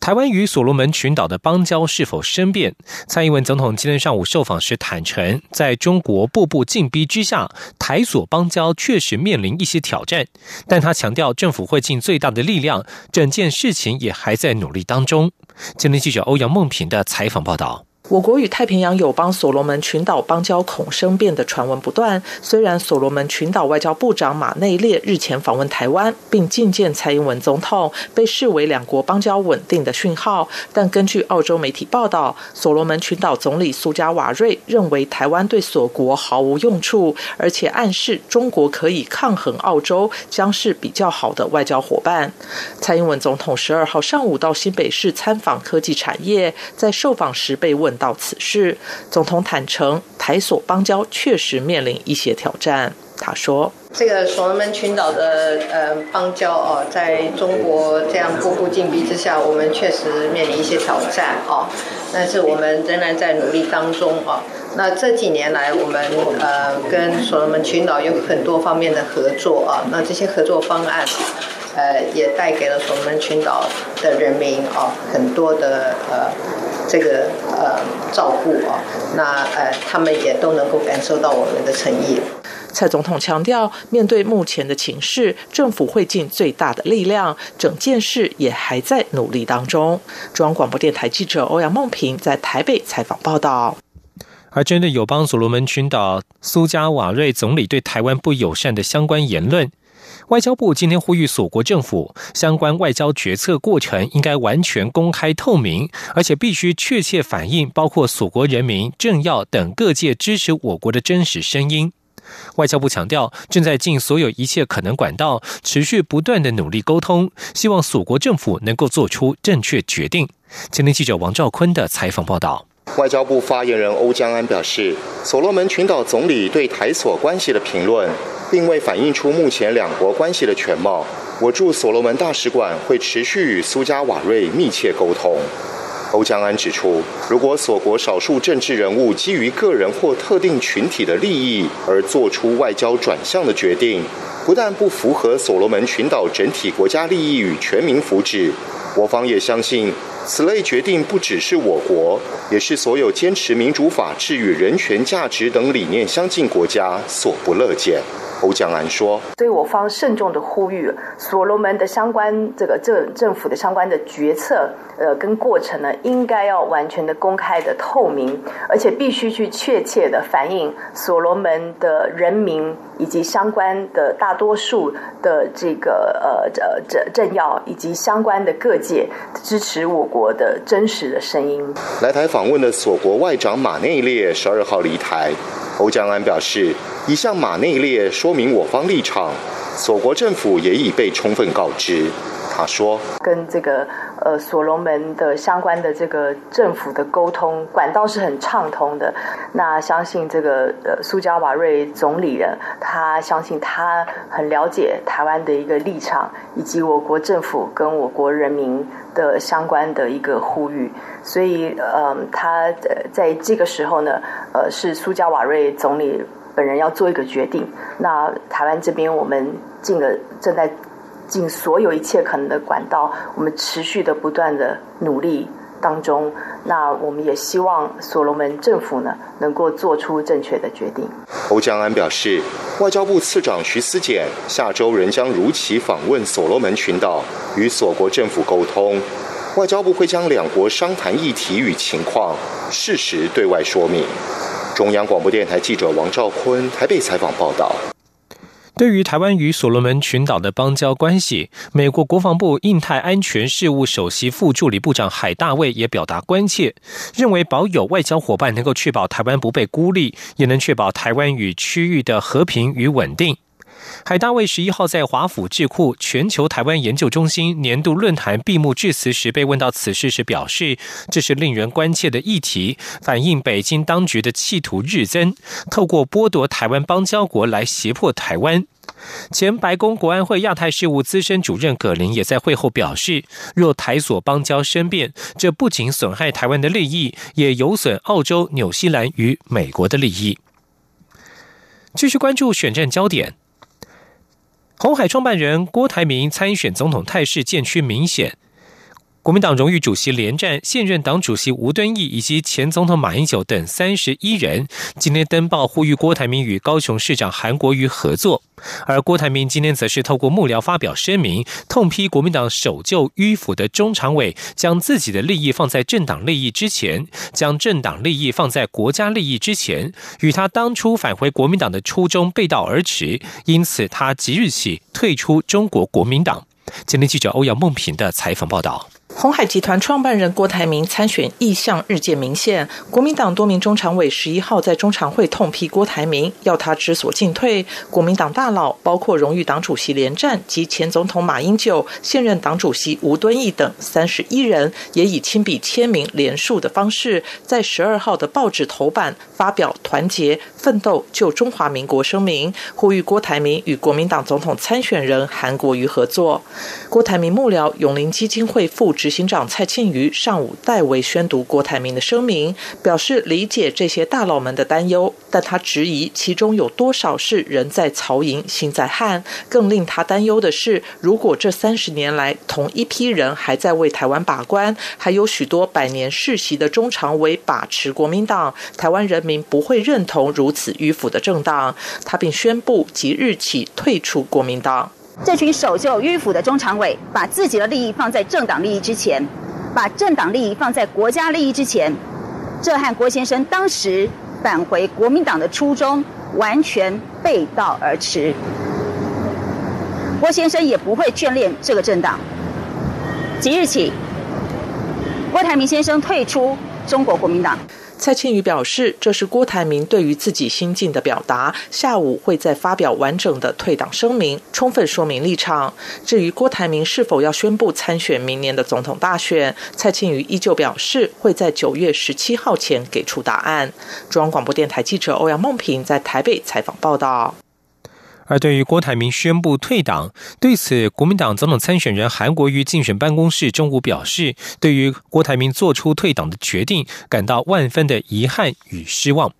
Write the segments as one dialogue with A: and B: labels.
A: 台湾与所罗门群岛的邦交是否生变？蔡英文总统今天上午受访时坦诚，在中国步步进逼之下，台所邦交确实面临一些挑战，但他强调政府会尽最大的力量，整件事情也还在努力当中。今天记者欧阳梦平的采访报道。
B: 我国与太平洋友邦所罗门群岛邦交恐生变的传闻不断。虽然所罗门群岛外交部长马内列日前访问台湾，并觐见蔡英文总统，被视为两国邦交稳定的讯号，但根据澳洲媒体报道，所罗门群岛总理苏加瓦瑞认为台湾对所国毫无用处，而且暗示中国可以抗衡澳洲，将是比较好的外交伙伴。蔡英文总统十二号上午到新北市参访科技产业，在受访时被问。到此事，总统坦诚，台所邦交确实面临一些挑战。他说：“
C: 这个所罗门群岛的呃邦交哦，在中国这样步步进逼之下，我们确实面临一些挑战哦。但是我们仍然在努力当中哦。那这几年来，我们呃跟所罗门群岛有很多方面的合作啊。那这些合作方案，呃，也带给了所罗门群岛的人民啊很多的呃。”这个呃照顾啊，那呃他们也都能够感受到我们的诚意。
B: 蔡总统强调，面对目前的情势，政府会尽最大的力量，整件事也还在努力当中。中央广播电台记者欧阳梦平在台北采访报道。
A: 而针对友邦所罗门群岛苏加瓦瑞总理对台湾不友善的相关言论。外交部今天呼吁所国政府，相关外交决策过程应该完全公开透明，而且必须确切反映包括所国人民、政要等各界支持我国的真实声音。外交部强调，正在尽所有一切可能管道，持续不断的努力沟通，希望所国政府能够做出正确决定。今天记者王兆坤的采访报道。
D: 外交部发言人欧江安表示，所罗门群岛总理对台所关系的评论。并未反映出目前两国关系的全貌。我驻所罗门大使馆会持续与苏加瓦瑞密切沟通。欧江安指出，如果所国少数政治人物基于个人或特定群体的利益而做出外交转向的决定，不但不符合所罗门群岛整体国家利益与全民福祉，我方也相信，此类决定不只是我国，也是所有坚持民主法治与人权价值等理念相近国家所不乐见。欧江安说：“
E: 所以我方慎重的呼吁，所罗门的相关这个政政府的相关的决策，呃，跟过程呢，应该要完全的公开的透明，而且必须去确切的反映所罗门的人民以及相关的大多数的这个呃呃政政要以及相关的各界支持我国的真实的声音。”
D: 来台访问的所国外长马内列十二号离台。欧江安表示，已向马内列说明我方立场，所国政府也已被充分告知。他说：“
E: 跟这个呃所罗门的相关的这个政府的沟通管道是很畅通的。那相信这个呃苏加瓦瑞总理人，他相信他很了解台湾的一个立场，以及我国政府跟我国人民的相关的一个呼吁。所以，呃，他在这个时候呢，呃，是苏加瓦瑞总理本人要做一个决定。那台湾这边，我们尽了正在。”尽所有一切可能的管道，我们持续的不断的努力当中，那我们也希望所罗门政府呢能够做出正确的决定。
D: 欧江安表示，外交部次长徐思俭下周仍将如期访问所罗门群岛，与所国政府沟通。外交部会将两国商谈议题与情况适时对外说明。中央广播电台记者王兆坤台北采访报道。
A: 对于台湾与所罗门群岛的邦交关系，美国国防部印太安全事务首席副助理部长海大卫也表达关切，认为保有外交伙伴能够确保台湾不被孤立，也能确保台湾与区域的和平与稳定。海大卫十一号在华府智库全球台湾研究中心年度论坛闭幕致辞时，被问到此事时表示：“这是令人关切的议题，反映北京当局的企图日增，透过剥夺台湾邦交国来胁迫台湾。”前白宫国安会亚太事务资深主任葛林也在会后表示：“若台所邦交生变，这不仅损害台湾的利益，也有损澳洲、纽西兰与美国的利益。”继续关注选战焦点。红海创办人郭台铭参选总统态势渐趋明显。国民党荣誉主席连战、现任党主席吴敦义以及前总统马英九等三十一人，今天登报呼吁郭台铭与高雄市长韩国瑜合作。而郭台铭今天则是透过幕僚发表声明，痛批国民党守旧迂腐的中常委，将自己的利益放在政党利益之前，将政党利益放在国家利益之前，与他当初返回国民党的初衷背道而驰。因此，他即日起退出中国国民党。今天记者欧阳梦平的采访报道。
B: 红海集团创办人郭台铭参选意向日渐明显，国民党多名中常委十一号在中常会痛批郭台铭，要他知所进退。国民党大佬包括荣誉党主席连战及前总统马英九、现任党主席吴敦义等三十一人，也以亲笔签名连署的方式，在十二号的报纸头版发表团结奋斗救中华民国声明，呼吁郭台铭与国民党总统参选人韩国瑜合作。郭台铭幕僚永林基金会副。执行长蔡庆瑜上午代为宣读郭台铭的声明，表示理解这些大佬们的担忧，但他质疑其中有多少是人在曹营心在汉。更令他担忧的是，如果这三十年来同一批人还在为台湾把关，还有许多百年世袭的中常委把持国民党，台湾人民不会认同如此迂腐的政党。他并宣布即日起退出国民党。
F: 这群守旧迂腐的中常委，把自己的利益放在政党利益之前，把政党利益放在国家利益之前，这和郭先生当时返回国民党的初衷完全背道而驰。郭先生也不会眷恋这个政党。即日起，郭台铭先生退出中国国民党。
B: 蔡庆瑜表示，这是郭台铭对于自己心境的表达。下午会再发表完整的退党声明，充分说明立场。至于郭台铭是否要宣布参选明年的总统大选，蔡庆瑜依旧表示会在九月十七号前给出答案。中央广播电台记者欧阳梦平在台北采访报道。
A: 而对于郭台铭宣布退党，对此，国民党总统参选人韩国瑜竞选办公室中午表示，对于郭台铭做出退党的决定，感到万分的遗憾与失望。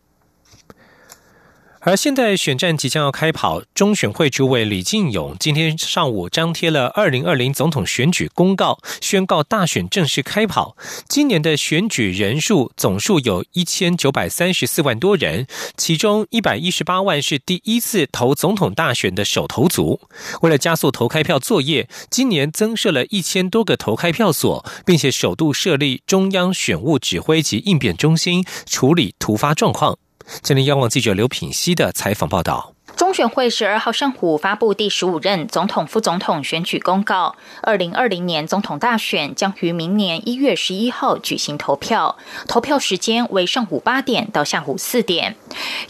A: 而现在选战即将要开跑，中选会主委李进勇今天上午张贴了二零二零总统选举公告，宣告大选正式开跑。今年的选举人数总数有一千九百三十四万多人，其中一百一十八万是第一次投总统大选的首投族。为了加速投开票作业，今年增设了一千多个投开票所，并且首度设立中央选务指挥及应变中心，处理突发状况。今天，央广记者刘品希的采访报道。
G: 选会十二号上午发布第十五任总统、副总统选举公告。二零二零年总统大选将于明年一月十一号举行投票，投票时间为上午八点到下午四点。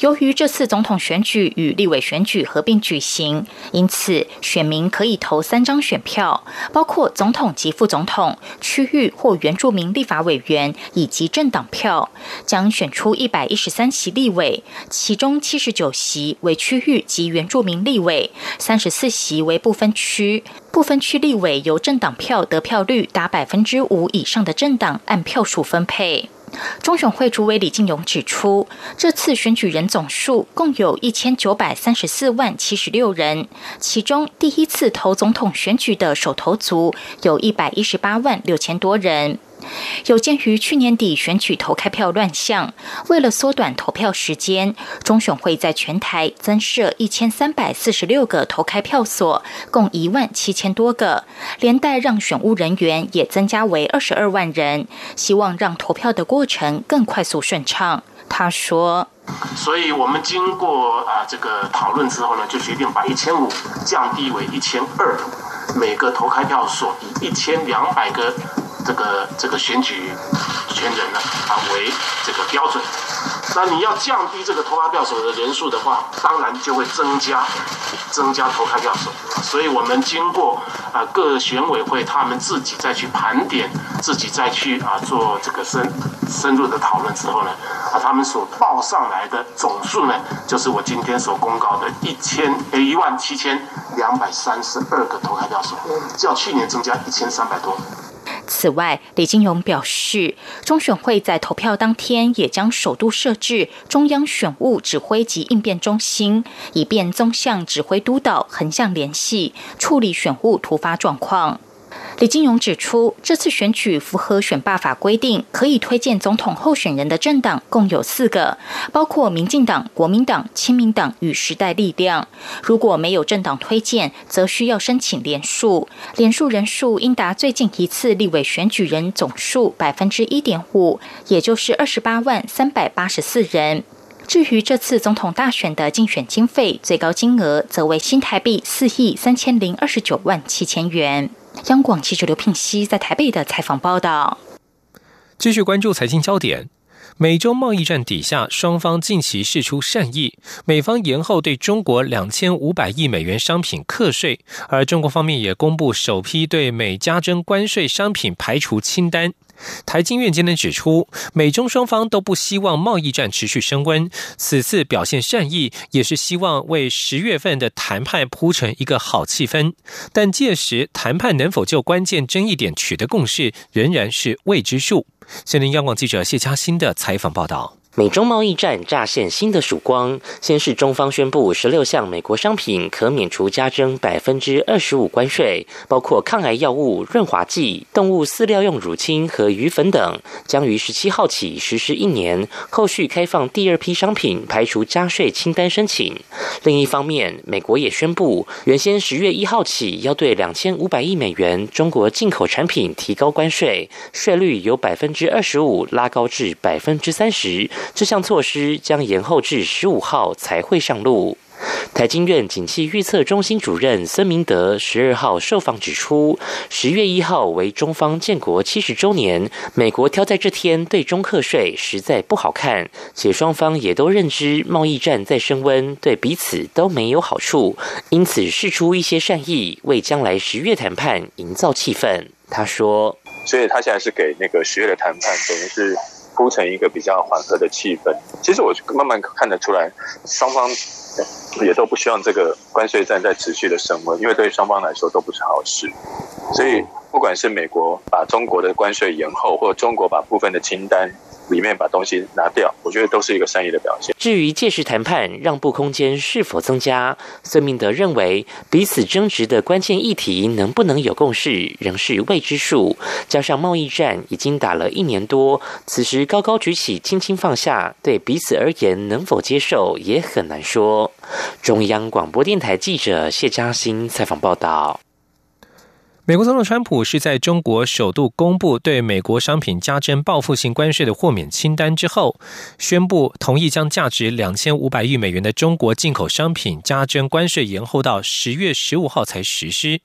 G: 由于这次总统选举与立委选举合并举行，因此选民可以投三张选票，包括总统及副总统、区域或原住民立法委员以及政党票，将选出一百一十三席立委，其中七十九席为区域。及原住民立委三十四席为不分区，不分区立委由政党票得票率达百分之五以上的政党按票数分配。中选会主委李进勇指出，这次选举人总数共有一千九百三十四万七十六人，其中第一次投总统选举的首头族有一百一十八万六千多人。有鉴于去年底选举投开票乱象，为了缩短投票时间，中选会在全台增设一千三百四十六个投开票所，共一万七千多个，连带让选务人员也增加为二十二万人，希望让投票的过程更快速顺畅。他说：“
H: 所以我们经过啊这个讨论之后呢，就决定把一千五降低为一千二，每个投开票所以一千两百个。”这个这个选举权人呢啊为这个标准，那你要降低这个投开票所的人数的话，当然就会增加增加投开票所。所以我们经过啊各选委会他们自己再去盘点，自己再去啊做这个深深入的讨论之后呢，啊他们所报上来的总数呢，就是我今天所公告的一千呃一万七千两百三十二个投开票所，较去年增加一千三百多。
G: 此外，李金勇表示，中选会在投票当天也将首度设置中央选务指挥及应变中心，以便纵向指挥督导、横向联系，处理选务突发状况。李金勇指出，这次选举符合选罢法规定，可以推荐总统候选人的政党共有四个，包括民进党、国民党、亲民党与时代力量。如果没有政党推荐，则需要申请连数，连数人数应达最近一次立委选举人总数百分之一点五，也就是二十八万三百八十四人。至于这次总统大选的竞选经费，最高金额则为新台币四亿三千零二十九万七千元。央广记者刘聘熙在台北的采访报道。
A: 继续关注财经焦点，美洲贸易战底下，双方近期释出善意，美方延后对中国两千五百亿美元商品课税，而中国方面也公布首批对美加征关税商品排除清单。台经院今天指出，美中双方都不希望贸易战持续升温，此次表现善意，也是希望为十月份的谈判铺成一个好气氛。但届时谈判能否就关键争议点取得共识，仍然是未知数。现林央广记者谢佳欣的采访报道。
I: 美中贸易战乍现新的曙光。先是中方宣布，十六项美国商品可免除加征百分之二十五关税，包括抗癌药物、润滑剂、动物饲料用乳清和鱼粉等，将于十七号起实施一年。后续开放第二批商品排除加税清单申请。另一方面，美国也宣布，原先十月一号起要对两千五百亿美元中国进口产品提高关税，税率由百分之二十五拉高至百分之三十。这项措施将延后至十五号才会上路。台经院景气预测中心主任孙明德十二号受访指出，十月一号为中方建国七十周年，美国挑在这天对中课税实在不好看，且双方也都认知贸易战在升温，对彼此都没有好处，因此释出一些善意，为将来十月谈判营造气氛。他说：“所以他现在是给那个十月的谈判，等于是。”铺成一个比较缓和的气氛。其实我慢慢看得出来，双方也都不希望这个关税战在持续的升温，因为对双方来说都不是好事。所以，不管是美国把中国的关税延后，或中国把部分的清单。里面把东西拿掉，我觉得都是一个善意的表现。至于届时谈判让步空间是否增加，孙明德认为彼此争执的关键议题能不能有共识，仍是未知数。加上贸易战已经打了一年多，此时高高举起，轻轻放下，对彼此而言能否接受也很难说。中央广播电台记者谢嘉欣采访报道。
A: 美国总统川普是在中国首度公布对美国商品加征报复性关税的豁免清单之后，宣布同意将价值两千五百亿美元的中国进口商品加征关税延后到十月十五号才实施。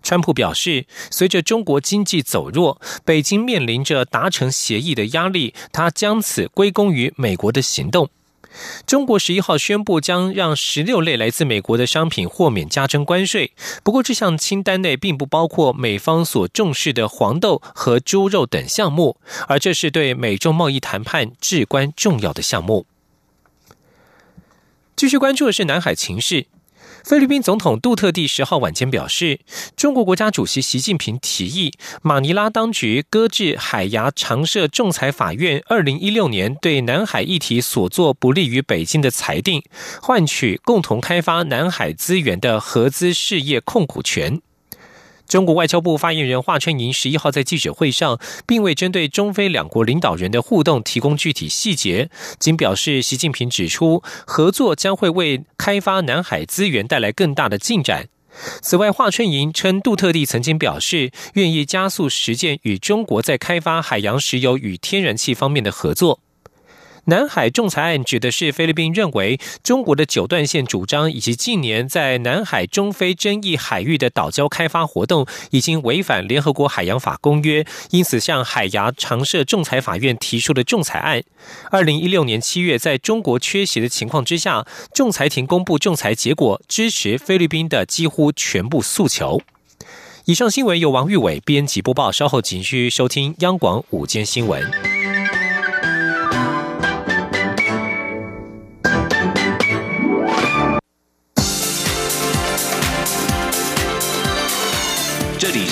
A: 川普表示，随着中国经济走弱，北京面临着达成协议的压力，他将此归功于美国的行动。中国十一号宣布将让十六类来自美国的商品豁免加征关税，不过这项清单内并不包括美方所重视的黄豆和猪肉等项目，而这是对美中贸易谈判至关重要的项目。继续关注的是南海情势。菲律宾总统杜特地十号晚间表示，中国国家主席习近平提议马尼拉当局搁置海牙常设仲裁法院二零一六年对南海议题所做不利于北京的裁定，换取共同开发南海资源的合资事业控股权。中国外交部发言人华春莹十一号在记者会上，并未针对中非两国领导人的互动提供具体细节，仅表示习近平指出，合作将会为开发南海资源带来更大的进展。此外，华春莹称，杜特地曾经表示愿意加速实践与中国在开发海洋石油与天然气方面的合作。南海仲裁案指的是菲律宾认为中国的九段线主张以及近年在南海中非争议海域的岛礁开发活动已经违反联合国海洋法公约，因此向海牙常设仲裁法院提出的仲裁案。二零一六年七月，在中国缺席的情况之下，仲裁庭公布仲裁结果，支持菲律宾的几乎全部诉求。以上新闻由王玉伟编辑播报，稍后请继续收听央广午间新闻。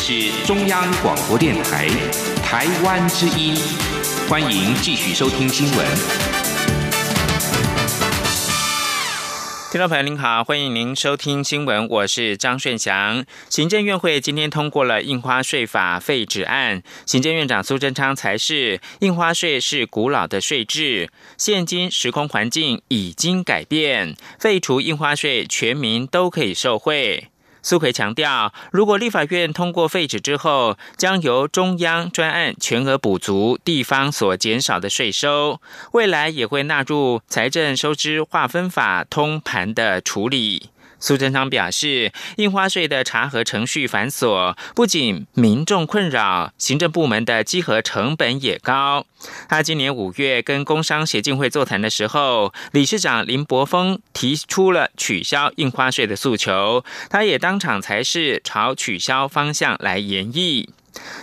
J: 是中央广播电台台湾之音，欢迎继续收听新闻。
K: 听众朋友您好，欢迎您收听新闻，我是张顺祥。行政院会今天通过了印花税法废止案，行政院长苏贞昌才是印花税是古老的税制，现今时空环境已经改变，废除印花税，全民都可以受惠。苏奎强调，如果立法院通过废止之后，将由中央专案全额补足地方所减少的税收，未来也会纳入财政收支划分法通盘的处理。苏贞昌表示，印花税的查核程序繁琐，不仅民众困扰，行政部门的稽核成本也高。他今年五月跟工商协进会座谈的时候，理事长林柏峰提出了取消印花税的诉求，他也当场才是朝取消方向来研议。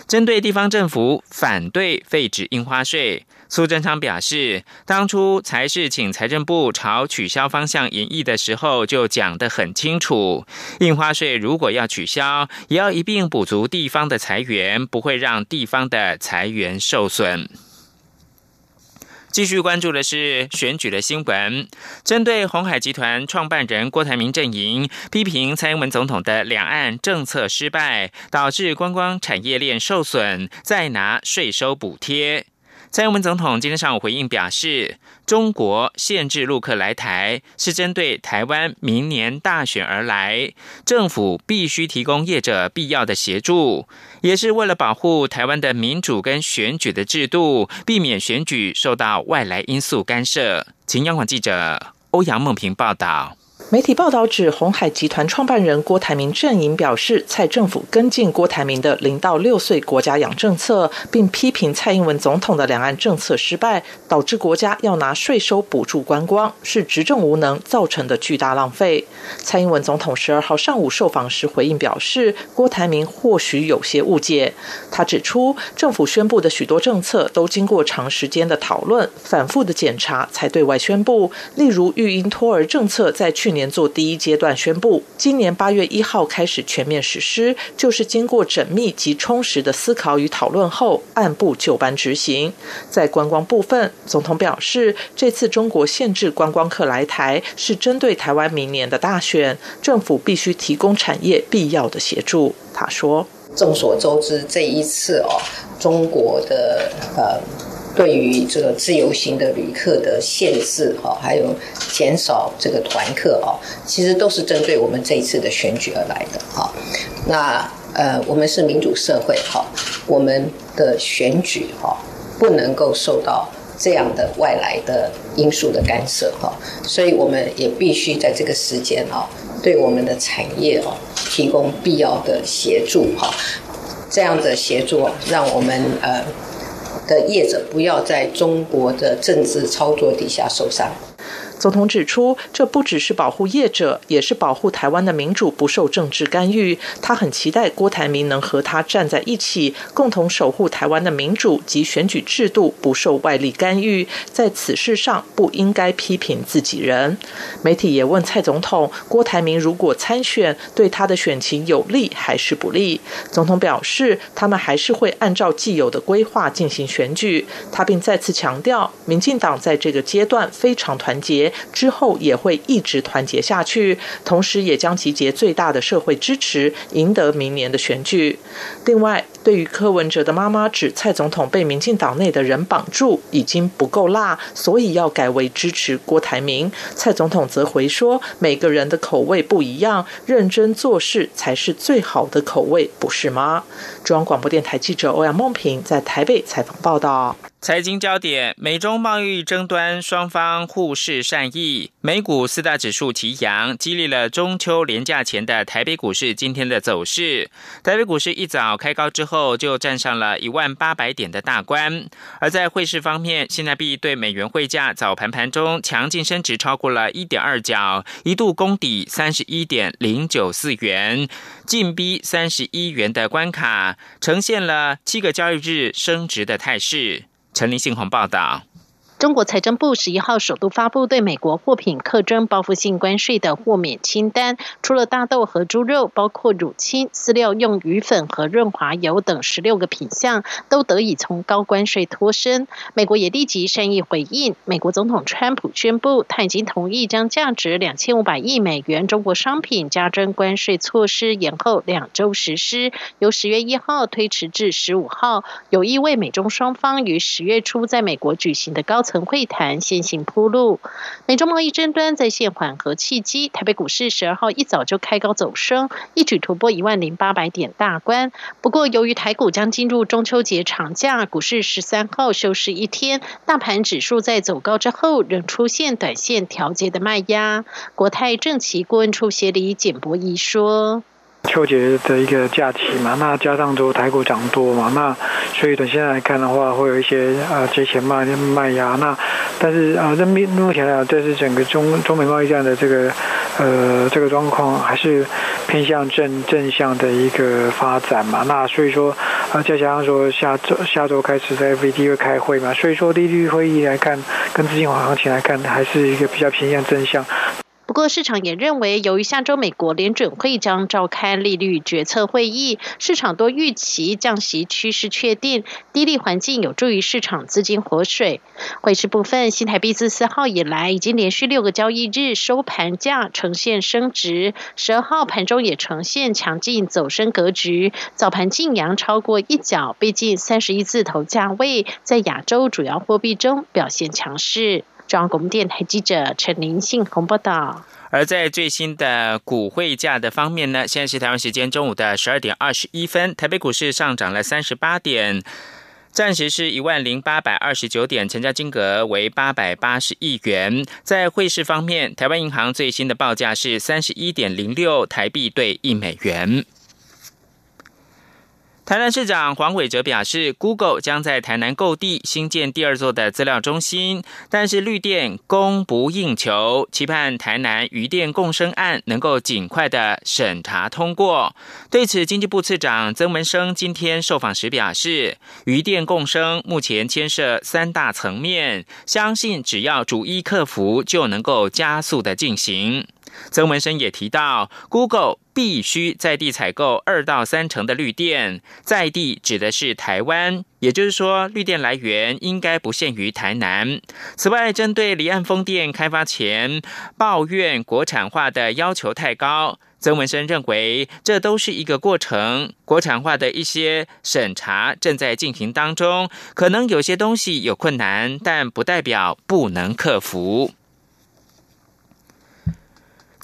K: 针对地方政府反对废止印花税。苏贞昌表示，当初才是请财政部朝取消方向演绎的时候，就讲得很清楚。印花税如果要取消，也要一并补足地方的财源，不会让地方的财源受损。继续关注的是选举的新闻，针对红海集团创办人郭台铭阵营批评蔡英文总统的两岸政策失败，导致观光产业链受损，再拿税收补贴。蔡英文总统今天上午回应表示，中国限制陆客来台是针对台湾明年大选而来，政府必须提供业者必要的协助，也是为了保护台湾的民主跟选举的制度，避免选举受到外来因素干涉。请央广记者欧阳梦平报道。
B: 媒体报道指，红海集团创办人郭台铭阵营表示，蔡政府跟进郭台铭的零到六岁国家养政策，并批评蔡英文总统的两岸政策失败，导致国家要拿税收补助观光，是执政无能造成的巨大浪费。蔡英文总统十二号上午受访时回应表示，郭台铭或许有些误解。他指出，政府宣布的许多政策都经过长时间的讨论、反复的检查才对外宣布，例如育婴托儿政策在去年做第一阶段宣布，今年八月一号开始全面实施，就是经过缜密及充实的思考与讨论后，按部就班执行。在观光部分，总统表示，这次中国限制观光客来台，是针对台湾明年的大选，政府必须提供产业必要的协助。他说：“
C: 众所周知，这一次哦，中国的呃。”对于这个自由行的旅客的限制，哈，还有减少这个团客，哦，其实都是针对我们这一次的选举而来的，哈。那呃，我们是民主社会，哈，我们的选举，哈，不能够受到这样的外来的因素的干涉，哈。所以我们也必须在这个时间，哈，对我们的产业，哦，提供必要的协助，哈。这样的协助，让我们呃。的业者不要在中国的政治操作底下受伤。
B: 总统指出，这不只是保护业者，也是保护台湾的民主不受政治干预。他很期待郭台铭能和他站在一起，共同守护台湾的民主及选举制度不受外力干预。在此事上，不应该批评自己人。媒体也问蔡总统，郭台铭如果参选，对他的选情有利还是不利？总统表示，他们还是会按照既有的规划进行选举。他并再次强调，民进党在这个阶段非常团结。之后也会一直团结下去，同时也将集结最大的社会支持，赢得明年的选举。另外，对于柯文哲的妈妈指蔡总统被民进党内的人绑住已经不够辣，所以要改为支持郭台铭。蔡总统则回说：“每个人的口味不一样，认真做事才是最好的口味，不是吗？”中央广播电台记者欧阳梦平在台北采访报道。
K: 财经焦点：美中贸易争端，双方互视善意。美股四大指数齐扬，激励了中秋连假前的台北股市今天的走势。台北股市一早开高之后，就站上了一万八百点的大关。而在汇市方面，新台币对美元汇价早盘盘中强劲升值超过了一点二角，一度攻抵三十一点零九四元，近逼三十一元的关卡，呈现了七个交易日升值的态势。陈林信鸿报道。
L: 中国财政部十一号首度发布对美国货品课征报复性关税的豁免清单，除了大豆和猪肉，包括乳清、饲料用鱼粉和润滑油等十六个品项都得以从高关税脱身。美国也立即善意回应，美国总统川普宣布，他已经同意将价值两千五百亿美元中国商品加征关税措施延后两周实施，由十月一号推迟至十五号，有意为美中双方于十月初在美国举行的高层。会谈先行铺路，美中贸易争端在现缓和契机，台北股市十二号一早就开高走升，一举突破一万零八百点大关。不过，由于台股将进入中秋节长假，股市十三号休市一天，大盘指数在走高之后仍出现短线调节的卖压。国泰正奇顾问处协理简博仪说。
M: 秋节的一个假期嘛，那加上说台股涨多嘛，那所以等现在来看的话，会有一些呃节前卖卖压。那但是啊，这目目前来讲，这是整个中中美贸易战的这个呃这个状况，还是偏向正正向的一个发展嘛。那所以说啊，再加上说下周下周开始在 VD 会开会嘛，所以说利率会议来看，跟资金行情来看，还是一个比较偏向正向。
L: 不过，市场也认为，由于下周美国联准会将召开利率决策会议，市场多预期降息趋势确定，低利环境有助于市场资金活水。汇市部分，新台币自四号以来已经连续六个交易日收盘价呈现升值，十二号盘中也呈现强劲走升格局，早盘净阳超过一角，逼近三十一字头价位，在亚洲主要货币中表现强势。中央广播电台记者陈林信洪报道。
K: 而在最新的股汇价的方面呢，现在是台湾时间中午的十二点二十一分，台北股市上涨了三十八点，暂时是一万零八百二十九点，成交金额为八百八十亿元。在汇市方面，台湾银行最新的报价是三十一点零六台币兑一美元。台南市长黄伟哲表示，Google 将在台南购地新建第二座的资料中心，但是绿电供不应求，期盼台南余电共生案能够尽快的审查通过。对此，经济部次长曾文生今天受访时表示，余电共生目前牵涉三大层面，相信只要逐一克服，就能够加速的进行。曾文生也提到，Google 必须在地采购二到三成的绿电，在地指的是台湾，也就是说，绿电来源应该不限于台南。此外，针对离岸风电开发前抱怨国产化的要求太高，曾文生认为这都是一个过程，国产化的一些审查正在进行当中，可能有些东西有困难，但不代表不能克服。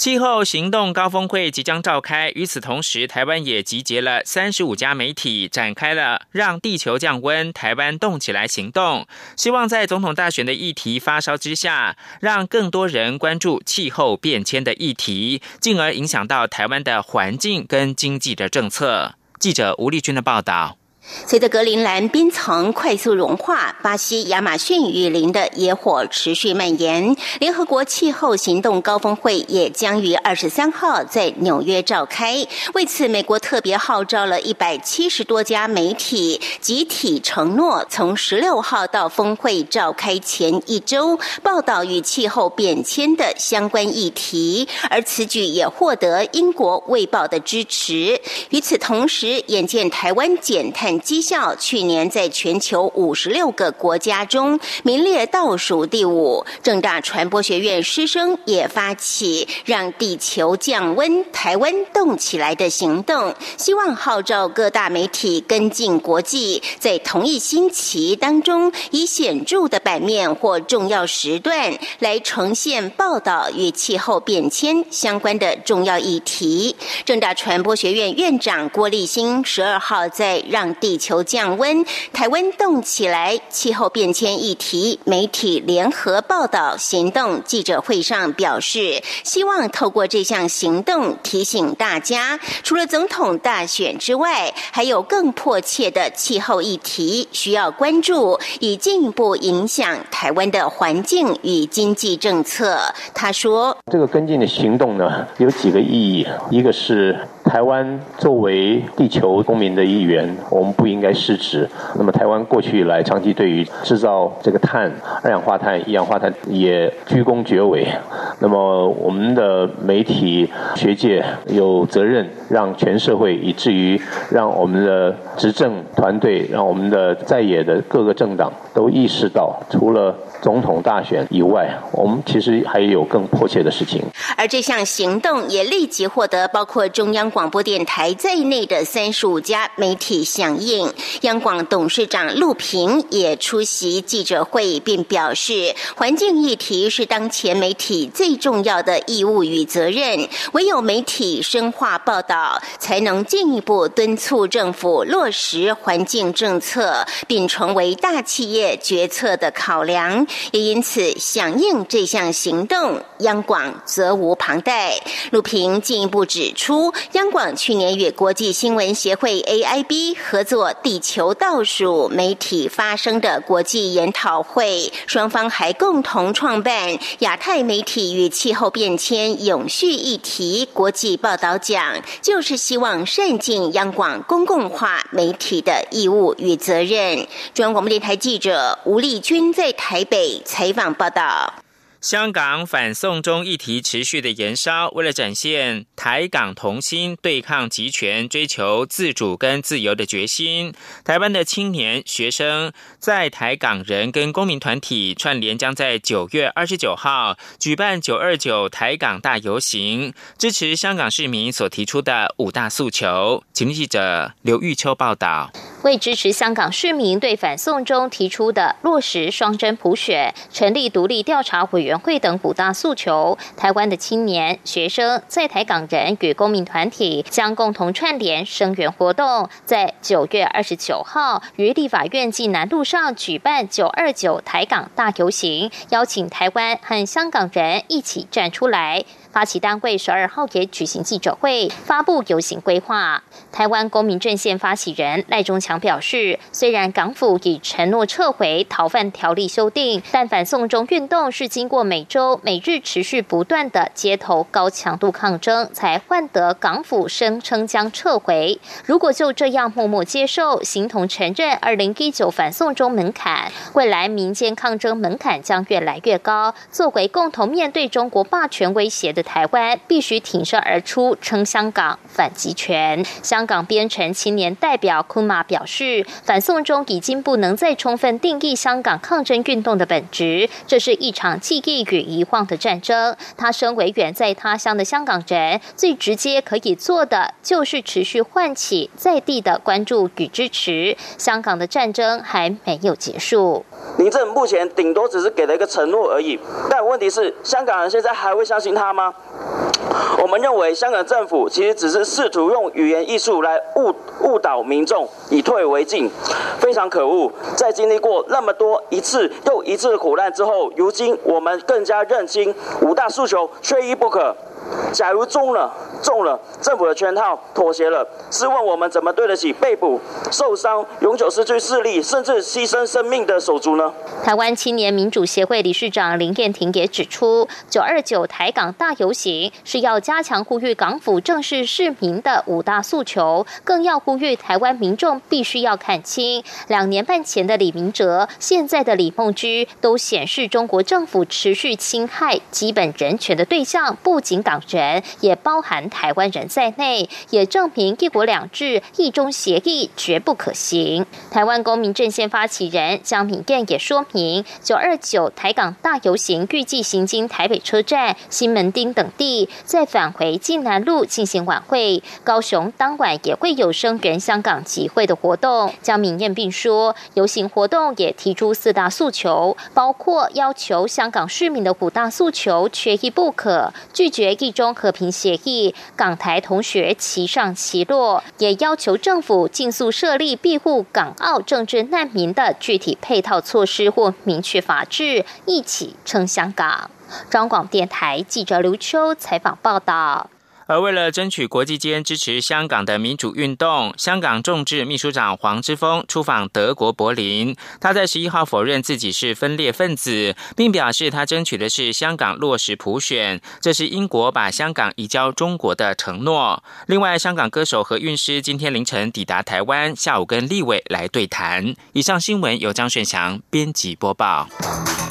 K: 气候行动高峰会即将召开，与此同时，台湾也集结了三十五家媒体，展开了让地球降温，台湾动起来行动。希望在总统大选的议题发烧之下，让更多人关注气候变迁的议题，进而影响到台湾的环境跟经济的政策。记者吴丽君的报道。
N: 随着格陵兰冰层快速融化，巴西亚马逊雨林的野火持续蔓延，联合国气候行动高峰会也将于二十三号在纽约召开。为此，美国特别号召了一百七十多家媒体，集体承诺从十六号到峰会召开前一周报道与气候变迁的相关议题。而此举也获得英国《卫报》的支持。与此同时，眼见台湾减碳。绩效去年在全球五十六个国家中名列倒数第五。正大传播学院师生也发起让地球降温、台湾动起来的行动，希望号召各大媒体跟进国际，在同一星期当中以显著的版面或重要时段来呈现报道与气候变迁相关的重要议题。正大传播学院院长郭立新十二号在让。地地球降温，台湾动起来，气候变迁议题媒体联合报道行动记者会上表示，希望透过这项行动提醒大家，除了总统大选之外，还有更迫切的气候议题需要关注，以进一步影响台湾的环境与经济政策。他说：“
O: 这个跟进的行动呢，有几个意义，一个是。”台湾作为地球公民的一员，我不应该失职。那么，台湾过去以来长期对于制造这个碳、二氧化碳、一氧化碳也居功厥伟。那么，我们的媒体、学界有责任让全社会，以至于让我们的执政团队、让我们的在野的各个政党都意识到，除了。总统大选以外，我们其实还有更迫切的事情。
N: 而这项行动也立即获得包括中央广播电台在内的三十五家媒体响。应央广董事长陆平也出席记者会，并表示，环境议题是当前媒体最重要的义务与责任。唯有媒体深化报道，才能进一步敦促政府落实环境政策，并成为大企业决策的考量。也因此响应这项行动，央广责无旁贷。陆平进一步指出，央广去年与国际新闻协会 AIB 合作作地球倒数媒体发生的国际研讨会，双方还共同创办亚太媒体与气候变迁永续议题国际报道奖，就是希望善尽央广公共化媒体的义务与责任。中央广播电台记者吴丽君在台北。采访报道。
K: 香港反送中议题持续的延烧，为了展现台港同心、对抗集权、追求自主跟自由的决心，台湾的青年学生在台港人跟公民团体串联，将在九月二十九号举办九二九台港大游行，支持香港市民所提出的五大诉求。请记者刘玉秋报道。
P: 为支持香港市民对反送中提出的落实双真普选、成立独立调查委员员会等五大诉求，台湾的青年、学生、在台港人与公民团体将共同串联声援活动，在九月二十九号于立法院暨南路上举办九二九台港大游行，邀请台湾和香港人一起站出来。发起单位十二号也举行记者会，发布游行规划。台湾公民阵线发起人赖中强表示，虽然港府已承诺撤回逃犯条例修订，但反送中运动是经过每周、每日持续不断的街头高强度抗争，才换得港府声称将撤回。如果就这样默默接受，形同承认二零一九反送中门槛，未来民间抗争门槛将越来越高。作为共同面对中国霸权威胁的。台湾必须挺身而出，称香港反集权。香香港编程青年代表库马表示，反送中已经不能再充分定义香港抗争运动的本质，这是一场记忆与遗忘的战争。他身为远在他乡的香港人，最直接可以做的就是持续唤起在地的关注与支持。香港的战争还没有结束。
Q: 林政目前顶多只是给了一个承诺而已，但问题是，香港人现在还会相信他吗？我们认为，香港政府其实只是试图用语言艺术来误误导民众，以退为进，非常可恶。在经历过那么多一次又一次的苦难之后，如今我们更加认清五大诉求缺一不可。假如中了，中了，政府的圈套妥协了，试问我们怎么对得起被捕、受伤、永久失去视力，甚至牺牲生命的手足呢？
P: 台湾青年民主协会理事长林燕婷也指出，九二九台港大游行是要加强呼吁港府正视市民的五大诉求，更要呼吁台湾民众必须要看清，两年半前的李明哲，现在的李梦居，都显示中国政府持续侵害基本人权的对象，不仅港。人也包含台湾人在内，也证明一国两制、一中协议绝不可行。台湾公民阵线发起人江敏燕也说明，九二九台港大游行预计行经台北车站、西门町等地，再返回晋南路进行晚会。高雄当晚也会有声援香港集会的活动。江敏燕并说，游行活动也提出四大诉求，包括要求香港市民的五大诉求缺一不可，拒绝一。中和平协议港台同学齐上齐落，也要求政府尽速设立庇护港澳政治难民的具体配套措施或明确法制，一起撑香港。中广电台记者刘秋采访报道。
K: 而为了争取国际间支持香港的民主运动，香港众志秘书长黄之锋出访德国柏林。他在十一号否认自己是分裂分子，并表示他争取的是香港落实普选，这是英国把香港移交中国的承诺。另外，香港歌手和韵诗今天凌晨抵达台湾，下午跟立委来对谈。以上新闻由张炫祥编辑播报。